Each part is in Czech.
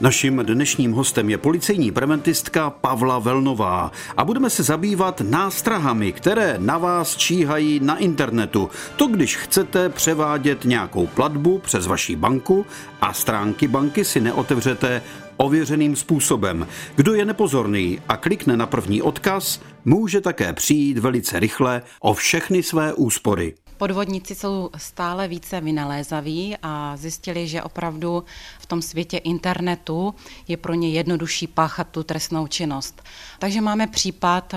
Naším dnešním hostem je policejní preventistka Pavla Velnová a budeme se zabývat nástrahami, které na vás číhají na internetu. To, když chcete převádět nějakou platbu přes vaši banku a stránky banky si neotevřete ověřeným způsobem. Kdo je nepozorný a klikne na první odkaz, může také přijít velice rychle o všechny své úspory. Podvodníci jsou stále více vynalézaví a zjistili, že opravdu v tom světě internetu je pro ně jednodušší páchat tu trestnou činnost. Takže máme případ,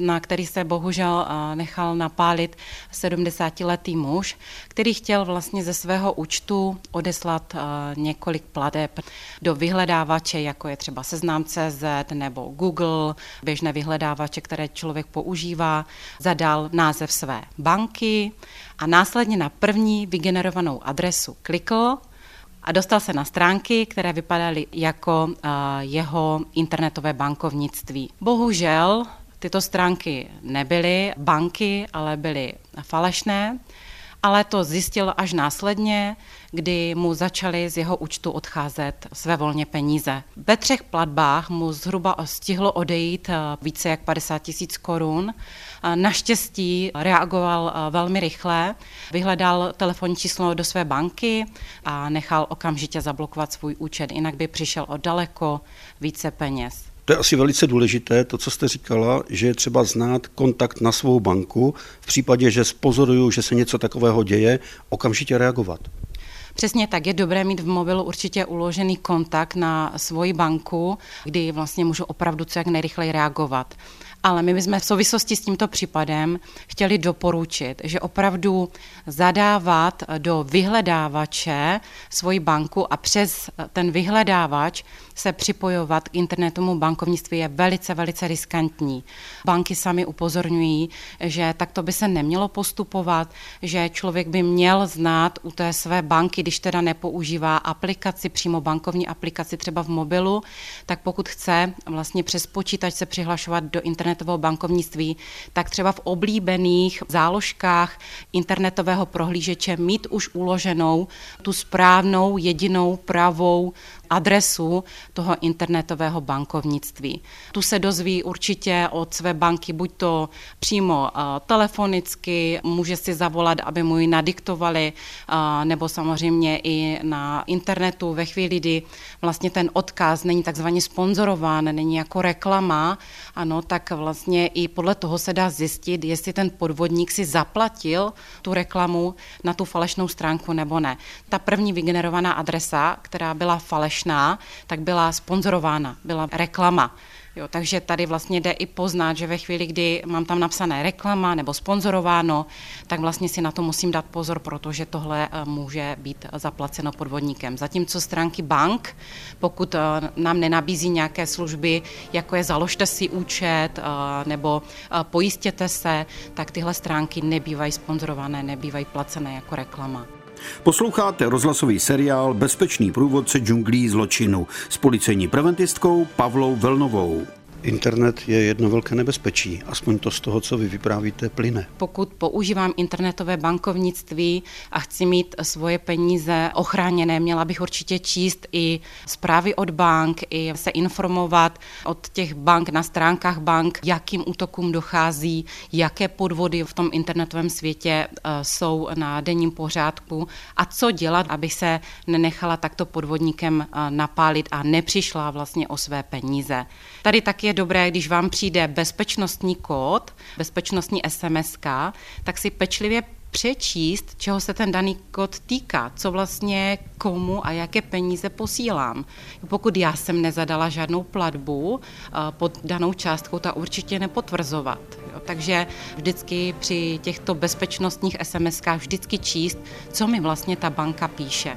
na který se bohužel nechal napálit 70-letý muž, který chtěl vlastně ze svého účtu odeslat několik plateb do vyhledávače, jako je třeba Seznam.cz nebo Google, běžné vyhledávače, které člověk používá, zadal název své banky a následně na první vygenerovanou adresu klikl a dostal se na stránky, které vypadaly jako jeho internetové bankovnictví. Bohužel Tyto stránky nebyly banky, ale byly falešné, ale to zjistil až následně, kdy mu začaly z jeho účtu odcházet své volně peníze. Ve třech platbách mu zhruba stihlo odejít eh, více jak 50 tisíc korun. Naštěstí reagoval eh, velmi rychle, vyhledal telefonní číslo do své banky a nechal okamžitě zablokovat svůj účet, jinak by přišel o daleko více peněz. To je asi velice důležité, to, co jste říkala, že je třeba znát kontakt na svou banku. V případě, že spozoruju, že se něco takového děje, okamžitě reagovat. Přesně tak, je dobré mít v mobilu určitě uložený kontakt na svoji banku, kdy vlastně můžu opravdu co jak nejrychleji reagovat. Ale my bychom v souvislosti s tímto případem chtěli doporučit, že opravdu zadávat do vyhledávače svoji banku a přes ten vyhledávač se připojovat k internetovému bankovnictví je velice, velice riskantní. Banky sami upozorňují, že takto by se nemělo postupovat, že člověk by měl znát u té své banky, když teda nepoužívá aplikaci, přímo bankovní aplikaci třeba v mobilu, tak pokud chce vlastně přes počítač se přihlašovat do internetového bankovnictví, tak třeba v oblíbených záložkách internetového prohlížeče mít už uloženou tu správnou, jedinou, pravou adresu toho internetového bankovnictví. Tu se dozví určitě od své banky, buď to přímo eh, telefonicky, může si zavolat, aby mu ji nadiktovali, eh, nebo samozřejmě i na internetu ve chvíli, kdy vlastně ten odkaz není takzvaně sponzorován, není jako reklama, ano, tak vlastně i podle toho se dá zjistit, jestli ten podvodník si zaplatil tu reklamu na tu falešnou stránku nebo ne. Ta první vygenerovaná adresa, která byla falešná, úspěšná, tak byla sponzorována, byla reklama. Jo, takže tady vlastně jde i poznat, že ve chvíli, kdy mám tam napsané reklama nebo sponzorováno, tak vlastně si na to musím dát pozor, protože tohle eh, může být zaplaceno podvodníkem. Zatímco stránky bank, pokud eh, nám nenabízí nějaké služby, jako je založte si účet eh, nebo pojistěte se, tak tyhle stránky nebývají sponzorované, nebývají placené jako reklama. Posloucháte rozhlasový seriál Bezpečný průvodce džunglí zločinu s policejní preventistkou Pavlou Velnovou. Internet je jedno velké nebezpečí, aspoň to z toho, co vy vyprávíte, plyne. Pokud používám internetové bankovnictví a chci mít svoje peníze ochráněné, měla bych určitě číst i zprávy od bank, i se informovat od těch bank na stránkách bank, jakým útokům dochází, jaké podvody v tom internetovém světě eh, jsou na denním pořádku a co dělat, aby se nenechala takto podvodníkem eh, napálit a nepřišla vlastně o své peníze. Tady tak je dobré, když vám přijde bezpečnostní kód, bezpečnostní SMS, tak si pečlivě přečíst, čeho se ten daný kód týká, co vlastně komu a jaké peníze posílám. Pokud já jsem nezadala žádnou platbu eh, pod danou částkou, ta určitě nepotvrzovat. Takže vždycky při těchto bezpečnostních SMSkách vždycky číst, co mi vlastně ta banka píše.